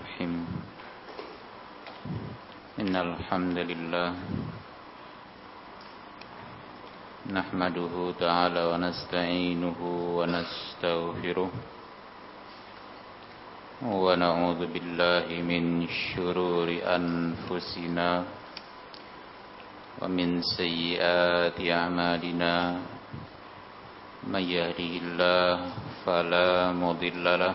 الرحيم. إن الحمد لله نحمده تعالى ونستعينه ونستغفره ونعوذ بالله من شرور أنفسنا ومن سيئات أعمالنا. من يهده الله فلا مضل له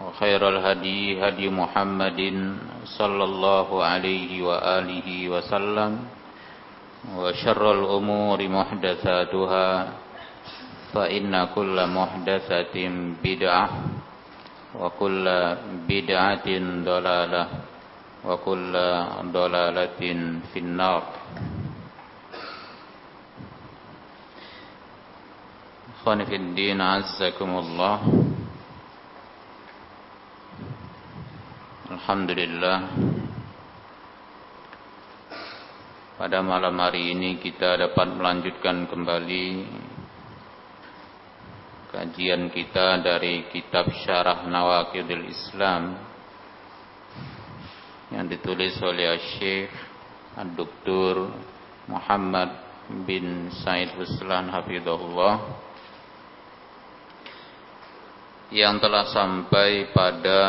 وخير الهدي هدي محمد صلى الله عليه وآله وسلم وشر الأمور محدثاتها فإن كل محدثة بدعة وكل بدعة ضلالة وكل ضلالة في النار إخواني في الدين عزكم الله Alhamdulillah. Pada malam hari ini kita dapat melanjutkan kembali Kajian kita dari kitab Syarah Nawakidul Islam Yang ditulis oleh Syekh Ad-Duktur Muhammad bin Said Huslan Hafidhullah Yang telah sampai pada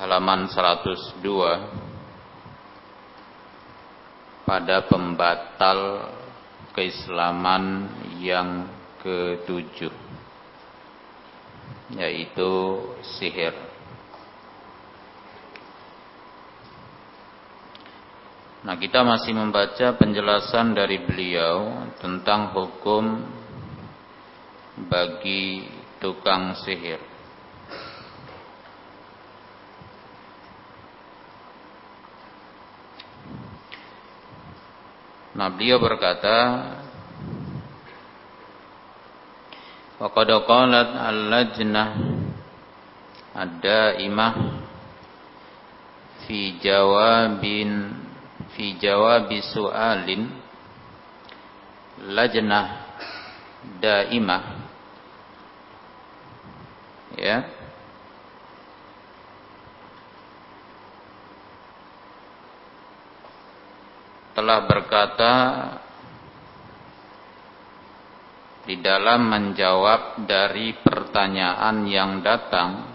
halaman 102 pada pembatal keislaman yang ketujuh yaitu sihir. Nah kita masih membaca penjelasan dari beliau tentang hukum bagi tukang sihir Nah beliau berkata Waqad qalat al-lajnah ad-daimah fi jawabin fi jawabi su'alin lajnah daimah. Ya telah berkata di dalam menjawab dari pertanyaan yang datang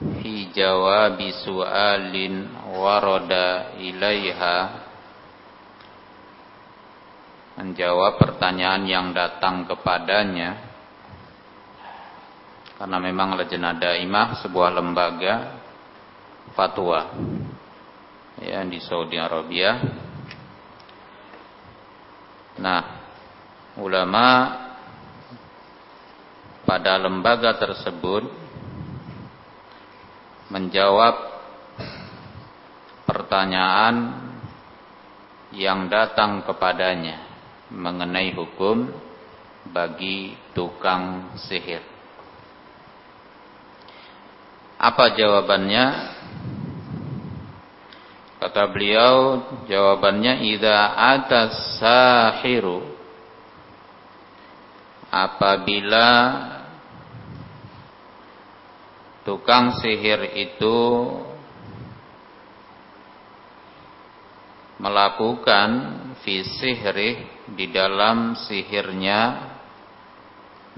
fi jawabi su'alin warada ilaiha menjawab pertanyaan yang datang kepadanya karena memang Lajnah Daimah sebuah lembaga fatwa ya di Saudi Arabia Nah, ulama pada lembaga tersebut menjawab pertanyaan yang datang kepadanya mengenai hukum bagi tukang sihir. Apa jawabannya? Kata beliau, jawabannya idza atas sahiru. Apabila tukang sihir itu melakukan fi di dalam sihirnya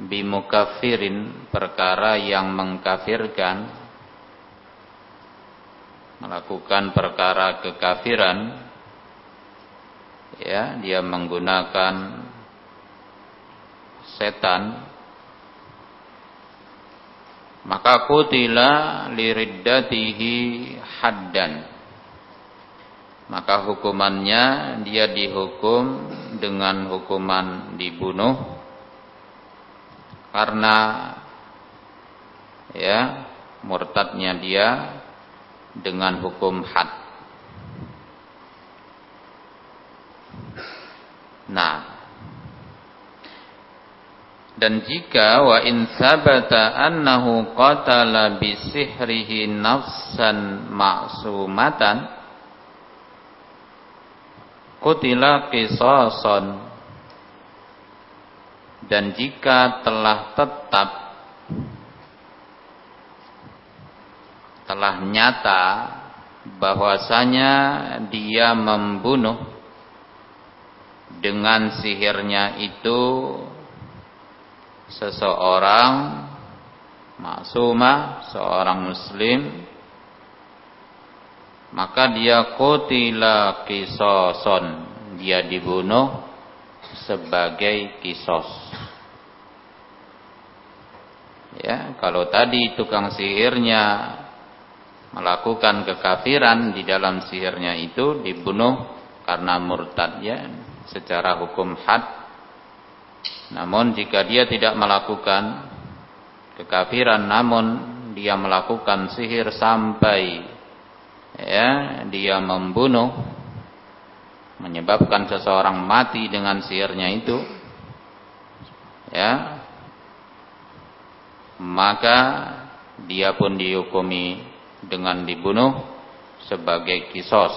bimukafirin perkara yang mengkafirkan melakukan perkara kekafiran ya dia menggunakan setan maka kutila liriddatihi haddan. Maka hukumannya dia dihukum dengan hukuman dibunuh karena ya murtadnya dia dengan hukum had. Nah, dan jika wa in sabata annahu qatala bi sihrihi nafsan ma'sumatan qutila qisasan dan jika telah tetap telah nyata bahwasanya dia membunuh dengan sihirnya itu seseorang maksumah seorang muslim maka dia kutila kisoson dia dibunuh sebagai kisos. Ya, kalau tadi tukang sihirnya melakukan kekafiran di dalam sihirnya itu dibunuh karena murtad ya secara hukum had. Namun jika dia tidak melakukan kekafiran namun dia melakukan sihir sampai ya dia membunuh menyebabkan seseorang mati dengan sihirnya itu ya maka dia pun dihukumi dengan dibunuh sebagai kisos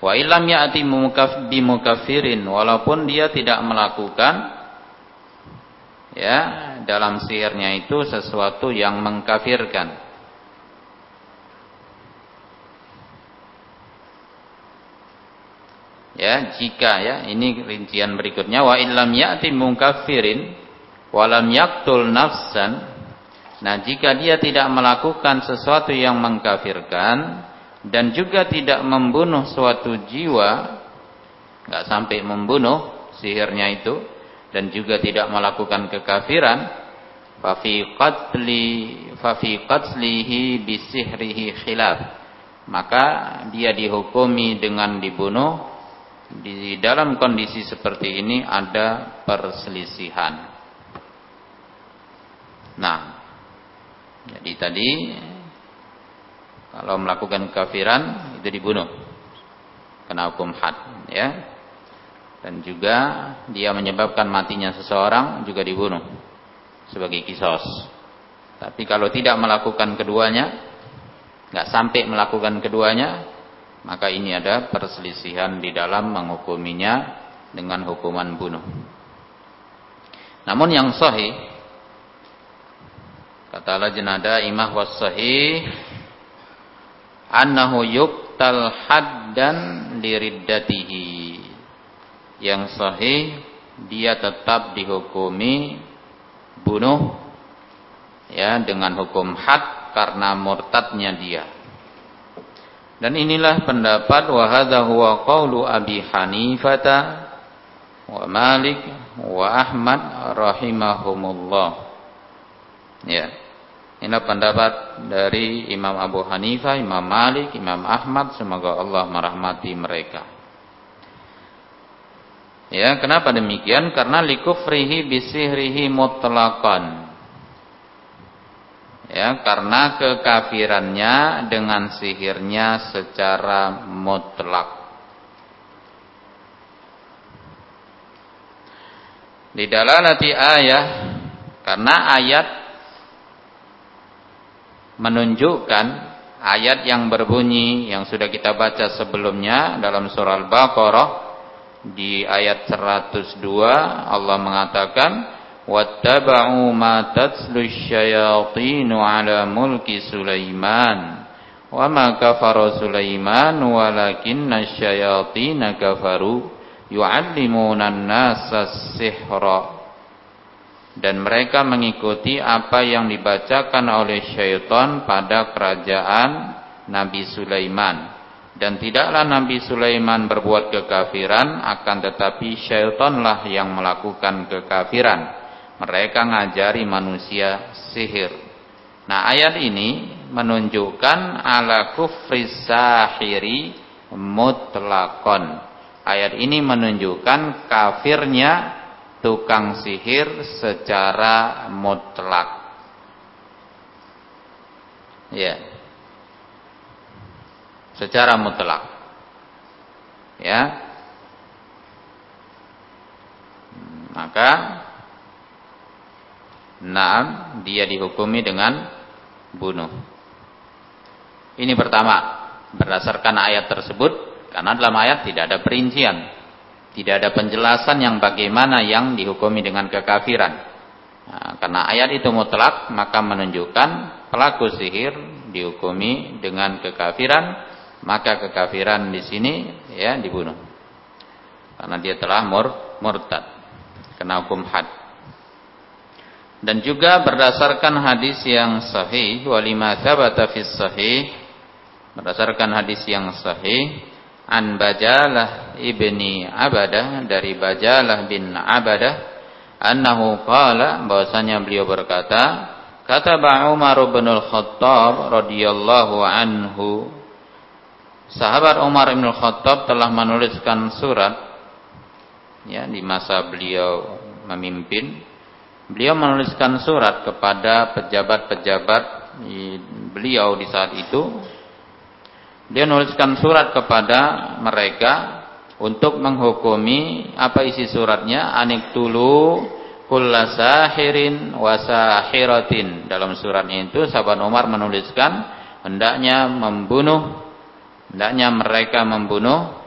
wa ilam ya'ti bimukafirin walaupun dia tidak melakukan ya dalam sihirnya itu sesuatu yang mengkafirkan Ya, jika ya, ini rincian berikutnya wa illam ya'ti mungkafirin walam yaktul nafsan. Nah, jika dia tidak melakukan sesuatu yang mengkafirkan dan juga tidak membunuh suatu jiwa, enggak sampai membunuh sihirnya itu dan juga tidak melakukan kekafiran, fa fi qatli fa fi qatlihi bisihrihi khilaf. Maka dia dihukumi dengan dibunuh di dalam kondisi seperti ini ada perselisihan. Nah, jadi tadi kalau melakukan kafiran itu dibunuh kena hukum had, ya. Dan juga dia menyebabkan matinya seseorang juga dibunuh sebagai kisos. Tapi kalau tidak melakukan keduanya, nggak sampai melakukan keduanya, maka ini ada perselisihan di dalam menghukuminya dengan hukuman bunuh. Namun yang sahih kata lajnada imah was sahih annahu yuqtal haddan liriddatihi. Yang sahih dia tetap dihukumi bunuh ya dengan hukum had karena murtadnya dia. Dan inilah pendapat wa hadza huwa qaulu Abi Hanifah wa Malik wa Ahmad rahimahumullah. Ya. Inilah pendapat dari Imam Abu Hanifah, Imam Malik, Imam Ahmad, semoga Allah merahmati mereka. Ya, kenapa demikian? Karena likufrihi bisihrihi mutlaqan ya karena kekafirannya dengan sihirnya secara mutlak di dalalati ayat karena ayat menunjukkan ayat yang berbunyi yang sudah kita baca sebelumnya dalam surah Al-Baqarah di ayat 102 Allah mengatakan wattaba'u ma tatlu syayatinu ala mulki Sulaiman wa ma kafara Sulaiman walakinna syayatina kafaru yu'allimuna an-nasa sihra dan mereka mengikuti apa yang dibacakan oleh syaitan pada kerajaan Nabi Sulaiman. Dan tidaklah Nabi Sulaiman berbuat kekafiran akan tetapi syaitanlah yang melakukan kekafiran. Mereka ngajari manusia sihir. Nah ayat ini menunjukkan ala kufri sahiri mutlakon. Ayat ini menunjukkan kafirnya tukang sihir secara mutlak. Ya. Secara mutlak. Ya. Maka Naam dia dihukumi dengan bunuh. Ini pertama, berdasarkan ayat tersebut karena dalam ayat tidak ada perincian tidak ada penjelasan yang bagaimana yang dihukumi dengan kekafiran. Nah, karena ayat itu mutlak, maka menunjukkan pelaku sihir dihukumi dengan kekafiran, maka kekafiran di sini ya dibunuh. Karena dia telah mur, murtad, kena hukum had. Dan juga berdasarkan hadis yang sahih, walima thabata sahih, berdasarkan hadis yang sahih, an Bajalah ibni Abadah dari Bajalah bin Abadah annahu qala bahwasanya beliau berkata kata Umar bin Al-Khattab radhiyallahu anhu sahabat Umar bin Al-Khattab telah menuliskan surat ya di masa beliau memimpin. Beliau menuliskan surat kepada pejabat-pejabat beliau di saat itu dia nuliskan surat kepada mereka untuk menghukumi apa isi suratnya. Anik tulu kulla sahirin wasahiratin dalam surat itu sahabat Umar menuliskan hendaknya membunuh hendaknya mereka membunuh.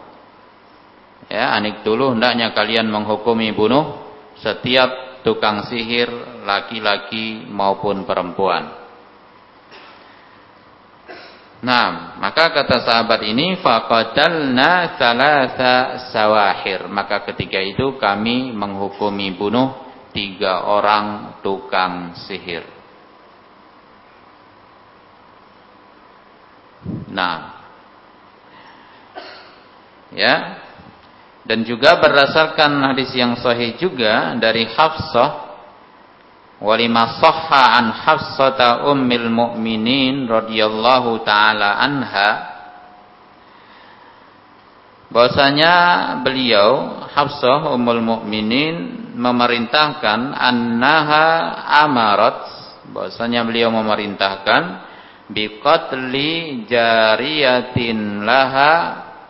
Ya anik tulu hendaknya kalian menghukumi bunuh setiap tukang sihir laki-laki maupun perempuan Nah, maka kata sahabat ini faqatalna salasa sawahir. Maka ketika itu kami menghukumi bunuh tiga orang tukang sihir. Nah, ya, dan juga berdasarkan hadis yang sahih juga dari Hafsah walima sahha an Hafsata ummil mu'minin radhiyallahu taala anha. Bahwasanya beliau Hafsah ummul mukminin memerintahkan annaha amarat. Bahwasanya beliau memerintahkan biqatli jariyatin laha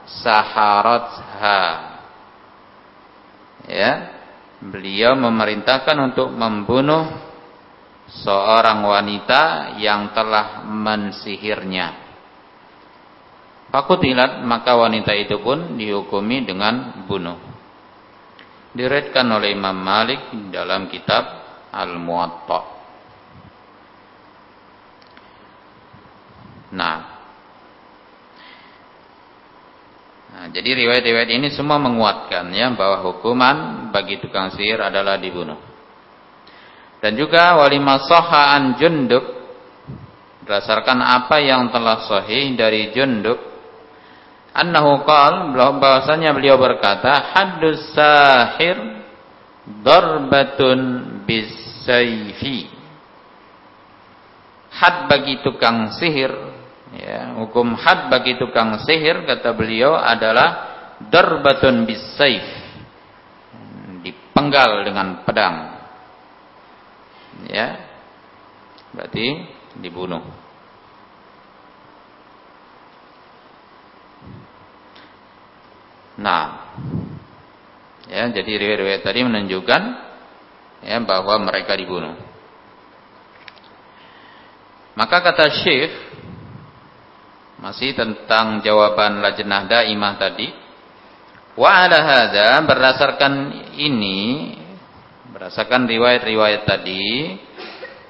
saharatha. Ya beliau memerintahkan untuk membunuh seorang wanita yang telah mensihirnya. Fakutilat maka wanita itu pun dihukumi dengan bunuh. Diredkan oleh Imam Malik dalam kitab Al-Muwatta. Nah, Jadi riwayat-riwayat ini semua menguatkan ya bahwa hukuman bagi tukang sihir adalah dibunuh. Dan juga walimah sohaan junduk berdasarkan apa yang telah sahih dari junduk annahu qal bahwasanya beliau berkata haddus sahir darbatun bisayfi had bagi tukang sihir Ya, hukum had bagi tukang sihir kata beliau adalah darbatun bisaif. Dipenggal dengan pedang. Ya. Berarti dibunuh. Nah, ya jadi riwayat-riwayat tadi menunjukkan ya bahwa mereka dibunuh. Maka kata Syekh masih tentang jawaban lajnah daimah tadi, wa ala hadza berdasarkan ini berdasarkan riwayat-riwayat tadi,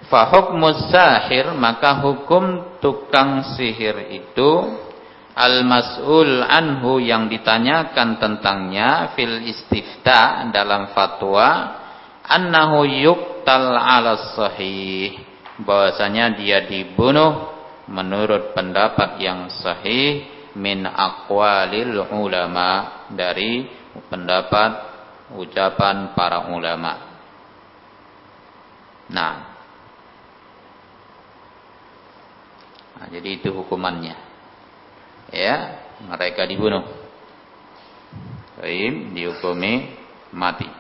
fa hukmus sahir maka hukum tukang sihir itu al-mas'ul anhu yang ditanyakan tentangnya fil istifta dalam fatwa annahu yuqtal ala sahih. Bahwasanya dia dibunuh menurut pendapat yang sahih min aqwalil ulama dari pendapat ucapan para ulama. Nah, nah jadi itu hukumannya. Ya, mereka dibunuh. Baik, dihukumi mati.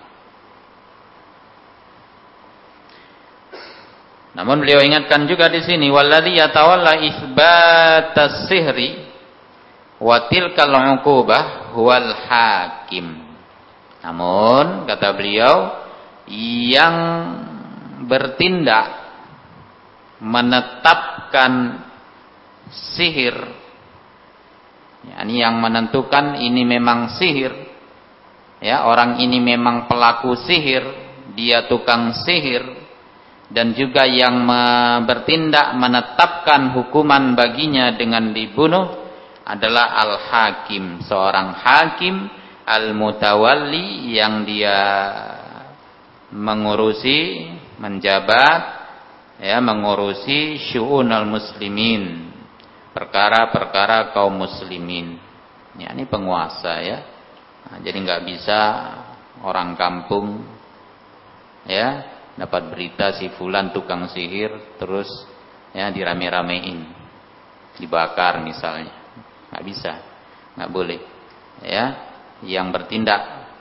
Namun beliau ingatkan juga di sini walladzi yatawalla isbatas sihri wa tilkal uqubah huwal hakim. Namun kata beliau yang bertindak menetapkan sihir yakni yang menentukan ini memang sihir ya orang ini memang pelaku sihir dia tukang sihir dan juga yang bertindak menetapkan hukuman baginya dengan dibunuh adalah al-hakim, seorang hakim al-mutawalli yang dia mengurusi, menjabat ya, mengurusi syu'unal muslimin, perkara-perkara kaum muslimin. Ya, ini penguasa ya. Nah, jadi nggak bisa orang kampung ya dapat berita si fulan tukang sihir terus ya dirame-ramein. Dibakar misalnya. Nggak bisa. Nggak boleh. Ya yang bertindak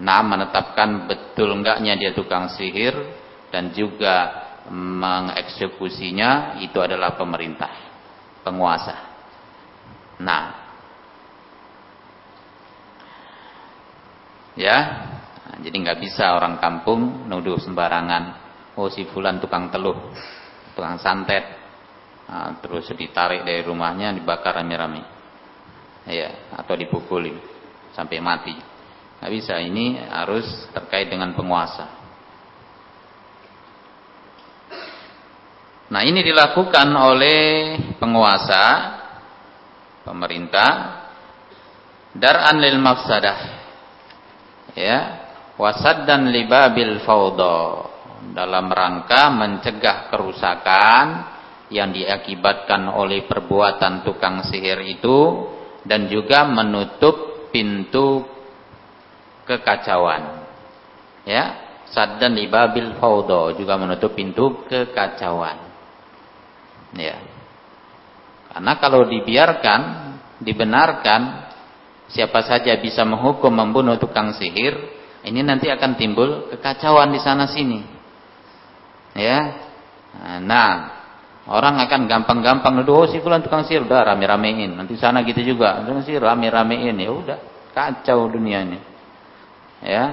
nah menetapkan betul enggaknya dia tukang sihir dan juga mengeksekusinya itu adalah pemerintah penguasa. Nah. Ya jadi nggak bisa orang kampung nuduh sembarangan. Oh si fulan tukang teluh, tukang santet. Nah, terus ditarik dari rumahnya dibakar rame-rame. Ya, atau dipukuli sampai mati. Nggak bisa, ini harus terkait dengan penguasa. Nah ini dilakukan oleh penguasa, pemerintah, dar'an lil mafsadah. Ya, wasaddan libabil fawda. Dalam rangka mencegah kerusakan yang diakibatkan oleh perbuatan tukang sihir itu dan juga menutup pintu kekacauan. Ya saddan libabil fawda juga menutup pintu kekacauan. Ya. Karena kalau dibiarkan dibenarkan siapa saja bisa menghukum membunuh tukang sihir ini nanti akan timbul kekacauan di sana sini. Ya. Nah, orang akan gampang-gampang nuduh oh si fulan tukang sihir udah rame-ramein. Nanti sana gitu juga, tukang sihir rame-ramein ya udah kacau dunianya. Ya.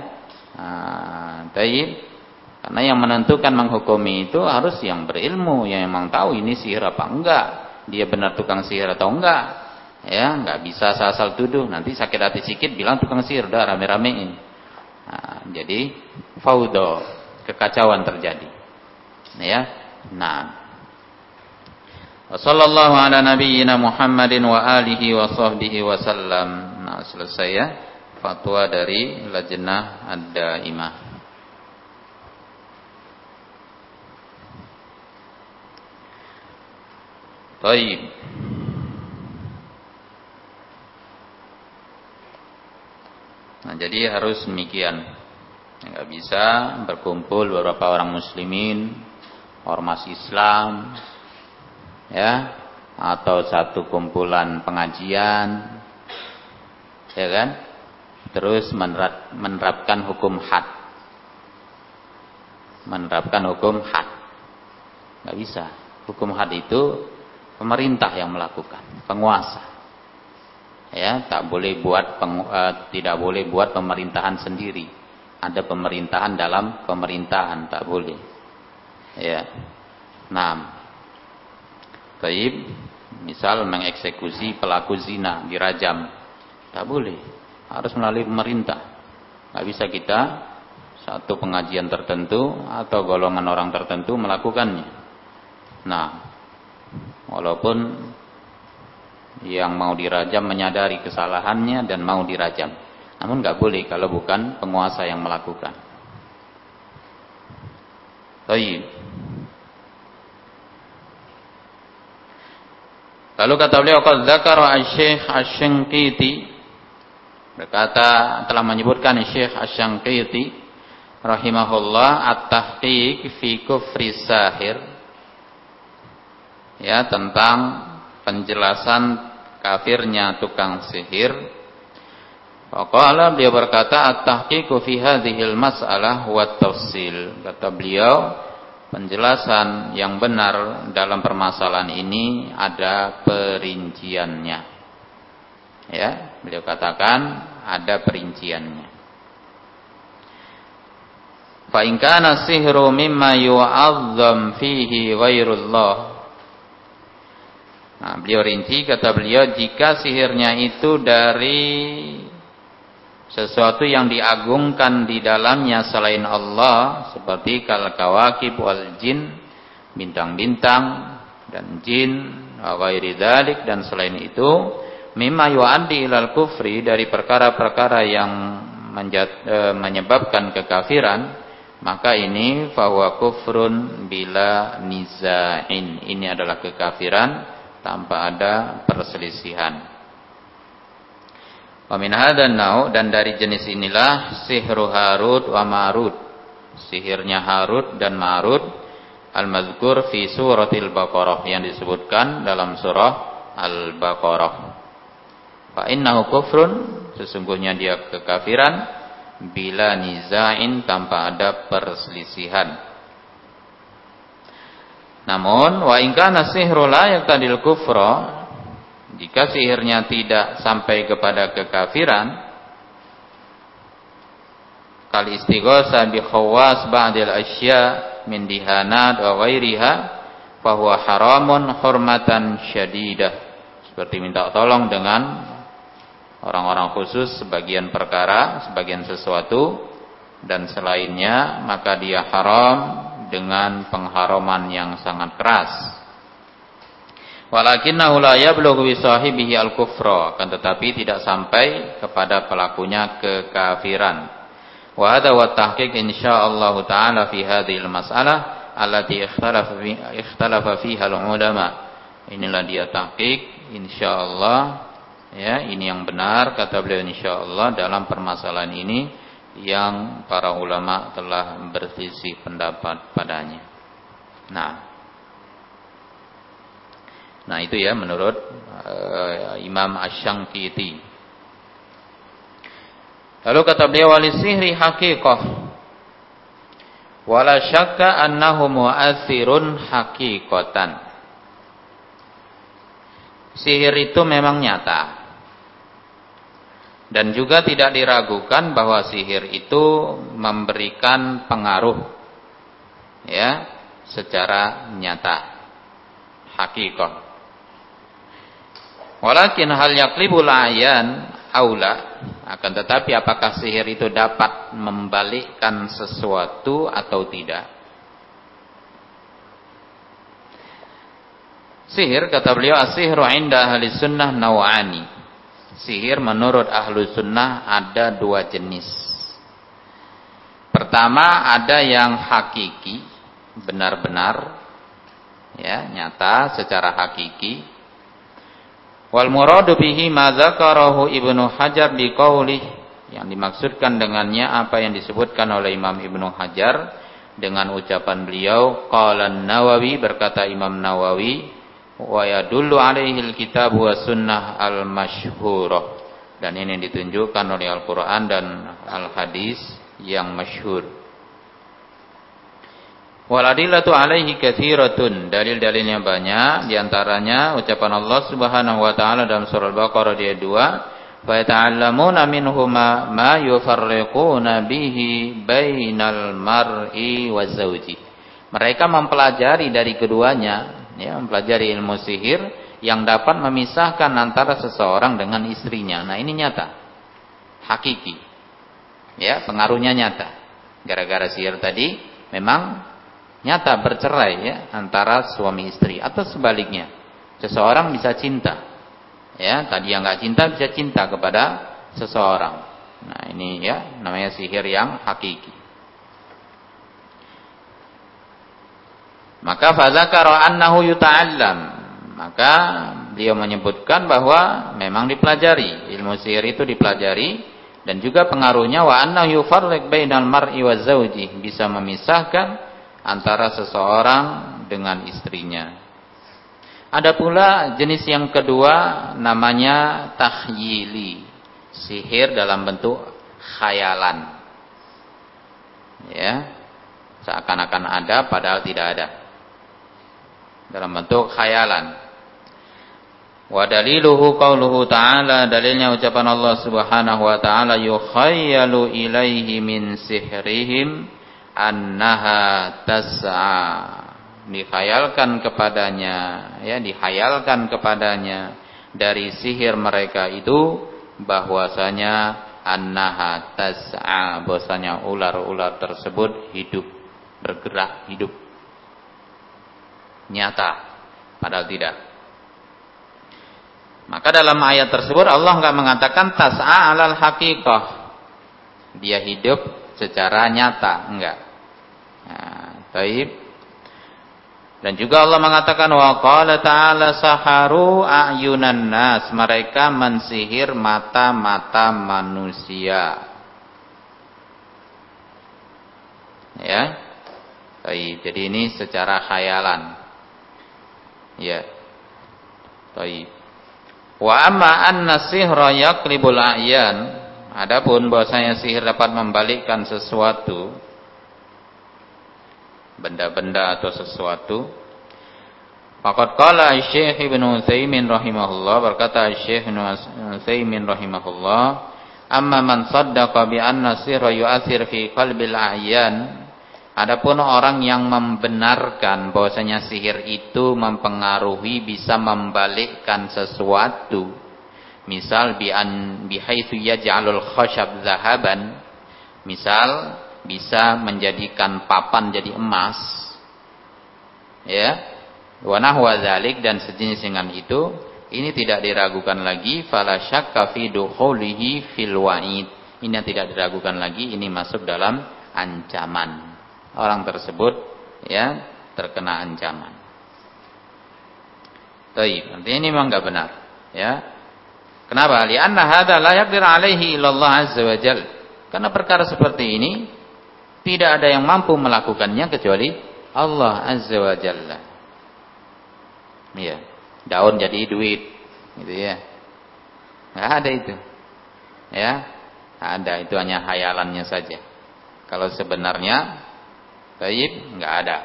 Nah. Karena yang menentukan menghukumi itu harus yang berilmu, yang memang tahu ini sihir apa enggak, dia benar tukang sihir atau enggak. Ya, enggak bisa asal tuduh. Nanti sakit hati sedikit bilang tukang sihir udah rame-ramein. Nah, jadi faudo, kekacauan terjadi. Ya. Nah. Wassallallahu ala nabiyyina Muhammadin wa alihi wa sahbihi wasallam. Nah, selesai ya fatwa dari Lajnah Ad-Daimah. Baik. Nah, jadi harus demikian. Enggak bisa berkumpul beberapa orang muslimin, ormas Islam, ya, atau satu kumpulan pengajian, ya kan? Terus menerap, menerapkan hukum had, menerapkan hukum had, nggak bisa. Hukum had itu pemerintah yang melakukan, penguasa ya tak boleh buat peng, uh, tidak boleh buat pemerintahan sendiri. Ada pemerintahan dalam pemerintahan tak boleh. Ya. Nah Taib, misal mengeksekusi pelaku zina dirajam, tak boleh, harus melalui pemerintah. Nggak bisa kita satu pengajian tertentu atau golongan orang tertentu melakukannya. Nah, walaupun yang mau dirajam menyadari kesalahannya dan mau dirajam, namun nggak boleh kalau bukan penguasa yang melakukan. Taib. Lalu kata beliau qad dzakara Asy-Syaikh Asy-Syanqiti berkata telah menyebutkan Syekh Asy-Syanqiti rahimahullah at-tahqiq fi kufri sahir ya tentang penjelasan kafirnya tukang sihir Faqala beliau berkata at-tahqiqu fi hadhil mas'alah wa tafsil. Kata beliau penjelasan yang benar dalam permasalahan ini ada perinciannya. Ya, beliau katakan ada perinciannya. Fa in kana sihru mimma yu'azzam fihi ghairullah. Nah, beliau rinci kata beliau jika sihirnya itu dari sesuatu yang diagungkan di dalamnya selain Allah seperti kal kawakib wal jin bintang-bintang dan jin ghairi dan selain itu mimma yu'addi ilal kufri dari perkara-perkara yang e, menyebabkan kekafiran maka ini fahuwa kufrun bila nizain. Ini adalah kekafiran tanpa ada perselisihan Wa min hadan nau dan dari jenis inilah sihru Harut wa Marut. Sihirnya Harut dan Marut al-mazkur fi suratil Baqarah yang disebutkan dalam surah Al-Baqarah. Fa innahu kufrun sesungguhnya dia kekafiran bila nizain tanpa ada perselisihan. Namun wa in kana la kufra jika sihirnya tidak sampai kepada kekafiran, kal istighosa bi khawas ba'dil asya min dihanat wa ghairiha fahuwa haramun hurmatan syadidah. Seperti minta tolong dengan orang-orang khusus sebagian perkara, sebagian sesuatu dan selainnya maka dia haram dengan pengharaman yang sangat keras. Walakinnahu la yablughu bi sahibihi al-kufra, akan tetapi tidak sampai kepada pelakunya kekafiran. Wa hadha wa tahqiq insyaallah taala fi hadhihi al-mas'alah allati ikhtalafa fi ikhtalafa fiha al-ulama. Inilah dia tahqiq insyaallah ya, ini yang benar kata beliau insyaallah dalam permasalahan ini yang para ulama telah berselisih pendapat padanya. Nah, Nah itu ya menurut uh, Imam Ash-Shankiti. Lalu kata beliau wali sihri haqiqah. Wala syakka annahu mu'athirun haqiqatan. Sihir itu memang nyata. Dan juga tidak diragukan bahwa sihir itu memberikan pengaruh ya secara nyata. Hakikat. Walakin hal yaklibul ayan aula akan tetapi apakah sihir itu dapat membalikkan sesuatu atau tidak? Sihir kata beliau asihru inda ahli sunnah nawani. Sihir menurut ahlu sunnah ada dua jenis. Pertama ada yang hakiki, benar-benar ya, nyata secara hakiki Wal muradu bihi ma dzakarahu Ibnu Hajar di qaulih yang dimaksudkan dengannya apa yang disebutkan oleh Imam Ibnu Hajar dengan ucapan beliau qala Nawawi berkata Imam Nawawi wa yadullu alaihi alkitab wa sunnah al-masyhurah dan ini ditunjukkan oleh Al-Qur'an dan al-hadis yang masyhur Waladillatu alaihi kathiratun. Dalil-dalilnya banyak. Di antaranya ucapan Allah Subhanahu wa taala dalam surah Al-Baqarah di ayat 2, "Fa yata'allamuna minhuma ma yufarriquna bihi bainal mar'i wa zawji." Mereka mempelajari dari keduanya ya, mempelajari ilmu sihir yang dapat memisahkan antara seseorang dengan istrinya. Nah, ini nyata. Hakiki. Ya, pengaruhnya nyata. Gara-gara sihir tadi memang nyata bercerai ya antara suami istri atau sebaliknya. Seseorang bisa cinta. Ya, tadi yang nggak cinta bisa cinta kepada seseorang. Nah, ini ya namanya sihir yang hakiki. Maka fadzakara annahu yuta'allam. Maka beliau menyebutkan bahwa memang dipelajari, ilmu sihir itu dipelajari dan juga pengaruhnya wa annahu yufarriq bainal mar'i wa zawji, bisa memisahkan antara seseorang dengan istrinya. Ada pula jenis yang kedua namanya tahyili, sihir dalam bentuk khayalan. Ya. Seakan-akan ada padahal tidak ada dalam bentuk khayalan. Wa daliluhu qauluhu ta'ala dalilnya ucapan Allah Subhanahu wa taala yukhayyalu ilaihi min sihrihim annaha tas'a dikhayalkan kepadanya ya dihayalkan kepadanya dari sihir mereka itu bahwasanya annaha tas'a bahwasanya ular-ular tersebut hidup bergerak hidup nyata padahal tidak. Maka dalam ayat tersebut Allah enggak mengatakan tas'a alal haqiqah. Dia hidup secara nyata enggak. Nah, taib dan juga Allah mengatakan wa qala ta'ala saharu ayunan nas. Mereka mensihir mata-mata manusia. Ya. Jadi ini secara khayalan Ya. Baik. Wa amma anna sihra yaqlibul a'yan. Adapun bahwasanya sihir dapat membalikkan sesuatu benda-benda atau sesuatu. Faqad qala Syekh Ibnu Utsaimin rahimahullah berkata Syekh Ibnu Utsaimin rahimahullah, "Amma man saddaqa bi anna sihra yu'athir fi qalbil a'yan" Adapun orang yang membenarkan bahwasanya sihir itu mempengaruhi bisa membalikkan sesuatu. Misal bi an bihaitsu yaj'alul khashab zahaban. Misal bisa menjadikan papan jadi emas. Ya. Wa nahwa dan sejenis dengan itu, ini tidak diragukan lagi fala syakka fi dukhulihi fil wa'id. Ini tidak diragukan lagi ini masuk dalam ancaman orang tersebut ya terkena ancaman. Taib. Artinya ini memang enggak benar, ya. Kenapa? Lianna hadza la yaqdir alaihi illallah azza wa jal. Karena perkara seperti ini tidak ada yang mampu melakukannya kecuali Allah azza wa jalla. Ya. Daun jadi duit, gitu ya. Enggak ada itu. Ya. Ada itu hanya hayalannya saja. Kalau sebenarnya Taib nggak ada.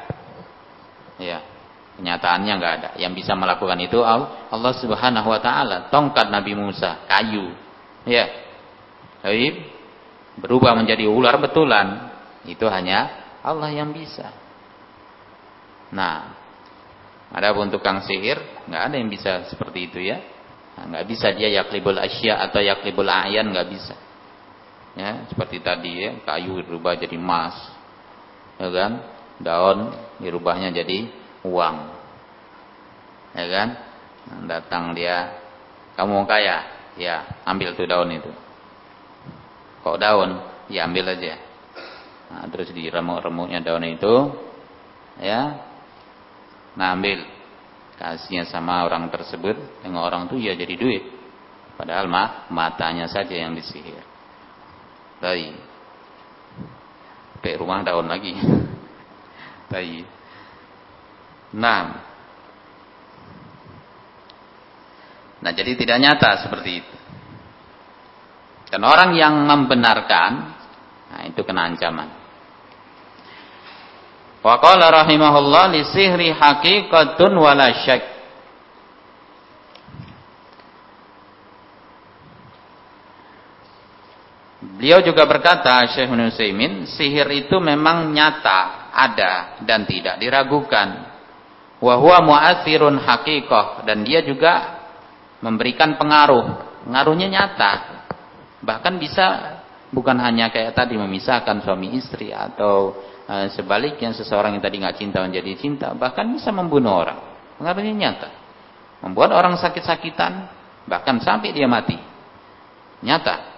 Ya, kenyataannya nggak ada. Yang bisa melakukan itu Allah Subhanahu Wa Taala. Tongkat Nabi Musa, kayu. Ya, Taib berubah menjadi ular betulan. Itu hanya Allah yang bisa. Nah, ada pun tukang sihir, nggak ada yang bisa seperti itu ya. Nah, nggak bisa dia yaklibul asya atau yaklibul ayan nggak bisa. Ya, seperti tadi ya, kayu berubah jadi emas, ya kan? Daun dirubahnya jadi uang. Ya kan? Datang dia, kamu kaya? Ya, ambil tuh daun itu. Kok daun? Ya ambil aja. Nah, terus diremuk-remuknya daun itu, ya, nah ambil, kasihnya sama orang tersebut, dengan orang itu ya jadi duit. Padahal mah matanya saja yang disihir. Baik sampai rumah daun lagi. Baik. Nah. Nah, jadi tidak nyata seperti itu. Dan orang yang membenarkan, nah itu kena ancaman. Wa qala rahimahullah li sihri haqiqatun wala syak. Beliau juga berkata, Syekh Nusaimin, sihir itu memang nyata, ada dan tidak diragukan. wa huwa mu'athirun haqiqah dan dia juga memberikan pengaruh. Pengaruhnya nyata. Bahkan bisa bukan hanya kayak tadi memisahkan suami istri atau e, sebaliknya seseorang yang tadi nggak cinta menjadi cinta, bahkan bisa membunuh orang. Pengaruhnya nyata. Membuat orang sakit-sakitan bahkan sampai dia mati. Nyata.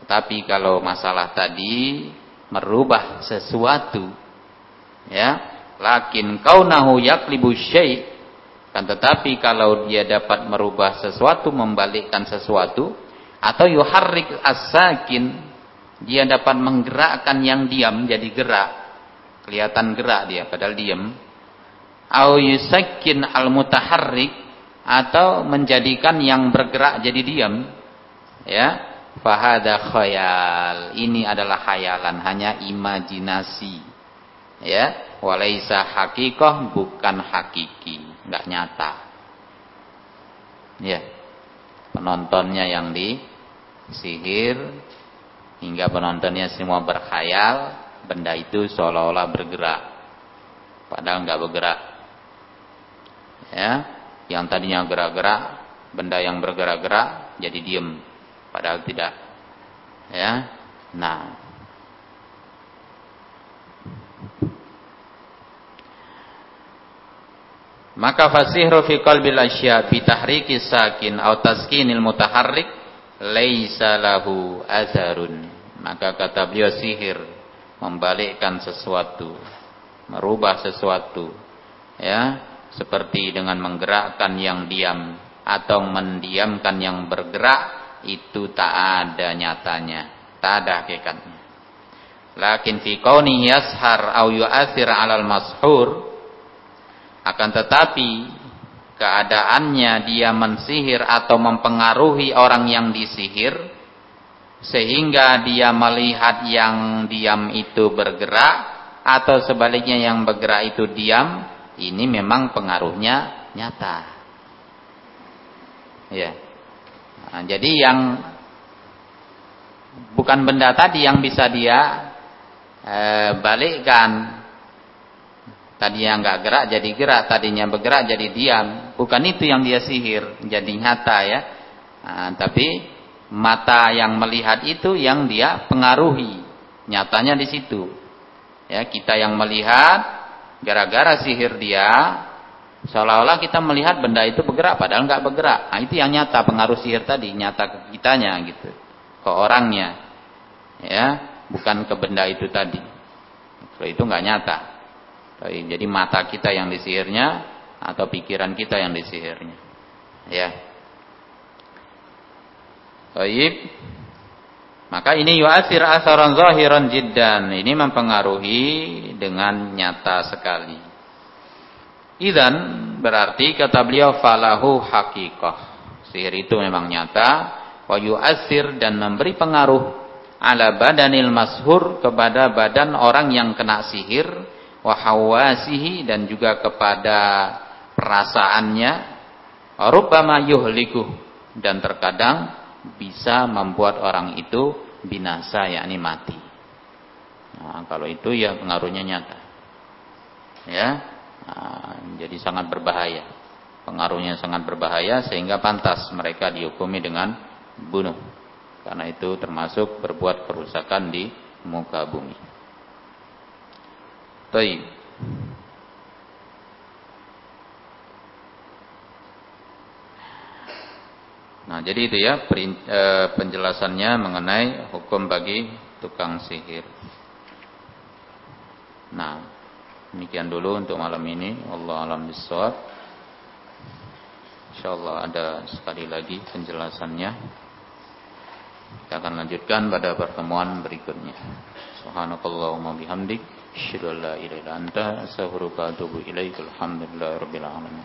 Tetapi kalau masalah tadi merubah sesuatu ya, lakin kaunahu yaklibu syai' kan tetapi kalau dia dapat merubah sesuatu, membalikkan sesuatu atau yuharrik as-sakin dia dapat menggerakkan yang diam jadi gerak. Kelihatan gerak dia padahal diam. Au yusakkin al-mutaharrik atau menjadikan yang bergerak jadi diam. Ya, fahada khayal. Ini adalah khayalan hanya imajinasi. Ya walaisa hakikoh bukan hakiki. Nggak nyata. Ya penontonnya yang di sihir hingga penontonnya semua berkhayal benda itu seolah-olah bergerak. Padahal nggak bergerak. Ya yang tadinya gerak-gerak benda yang bergerak-gerak jadi diem padahal tidak. Ya. Nah. Maka fasihru fi qalbil asya bi tahriki sakin atau taskinil mutaharrik laisa lahu azarun. Maka kata beliau sihir membalikkan sesuatu merubah sesuatu ya seperti dengan menggerakkan yang diam atau mendiamkan yang bergerak itu tak ada nyatanya, tak ada hakikatnya. Lakin fi kauni yashar au yu'athir 'alal mashur. Akan tetapi keadaannya dia mensihir atau mempengaruhi orang yang disihir sehingga dia melihat yang diam itu bergerak atau sebaliknya yang bergerak itu diam ini memang pengaruhnya nyata. Ya Nah, jadi yang bukan benda tadi yang bisa dia e, balikkan. Tadinya nggak gerak jadi gerak, tadinya bergerak jadi diam. Bukan itu yang dia sihir, jadi nyata ya. Nah, tapi mata yang melihat itu yang dia pengaruhi. Nyatanya di situ. Ya, kita yang melihat gara-gara sihir dia Seolah-olah kita melihat benda itu bergerak padahal nggak bergerak. Nah, itu yang nyata pengaruh sihir tadi, nyata ke kitanya gitu. Ke orangnya. Ya, bukan ke benda itu tadi. Kalau itu nggak nyata. Jadi mata kita yang disihirnya atau pikiran kita yang disihirnya. Ya. Baik. Maka ini yu'asir asaran zahiran jiddan. Ini mempengaruhi dengan nyata sekali. Idan berarti kata beliau falahu hakikah. Sihir itu memang nyata. Wa yu'asir dan memberi pengaruh ala badanil mashur kepada badan orang yang kena sihir. Wa hawasihi dan juga kepada perasaannya. Rubbama yuhlikuh. Dan terkadang bisa membuat orang itu binasa yakni mati. Nah, kalau itu ya pengaruhnya nyata. Ya, jadi sangat berbahaya. Pengaruhnya sangat berbahaya sehingga pantas mereka dihukumi dengan bunuh. Karena itu termasuk berbuat kerusakan di muka bumi. Baik. Nah, jadi itu ya e, penjelasannya mengenai hukum bagi tukang sihir. Nah, Demikian dulu untuk malam ini. Allah alam bisawab. Insyaallah ada sekali lagi penjelasannya. Kita akan lanjutkan pada pertemuan berikutnya. Subhanakallahumma bihamdik, asyhadu an la illa anta, astaghfiruka wa alamin.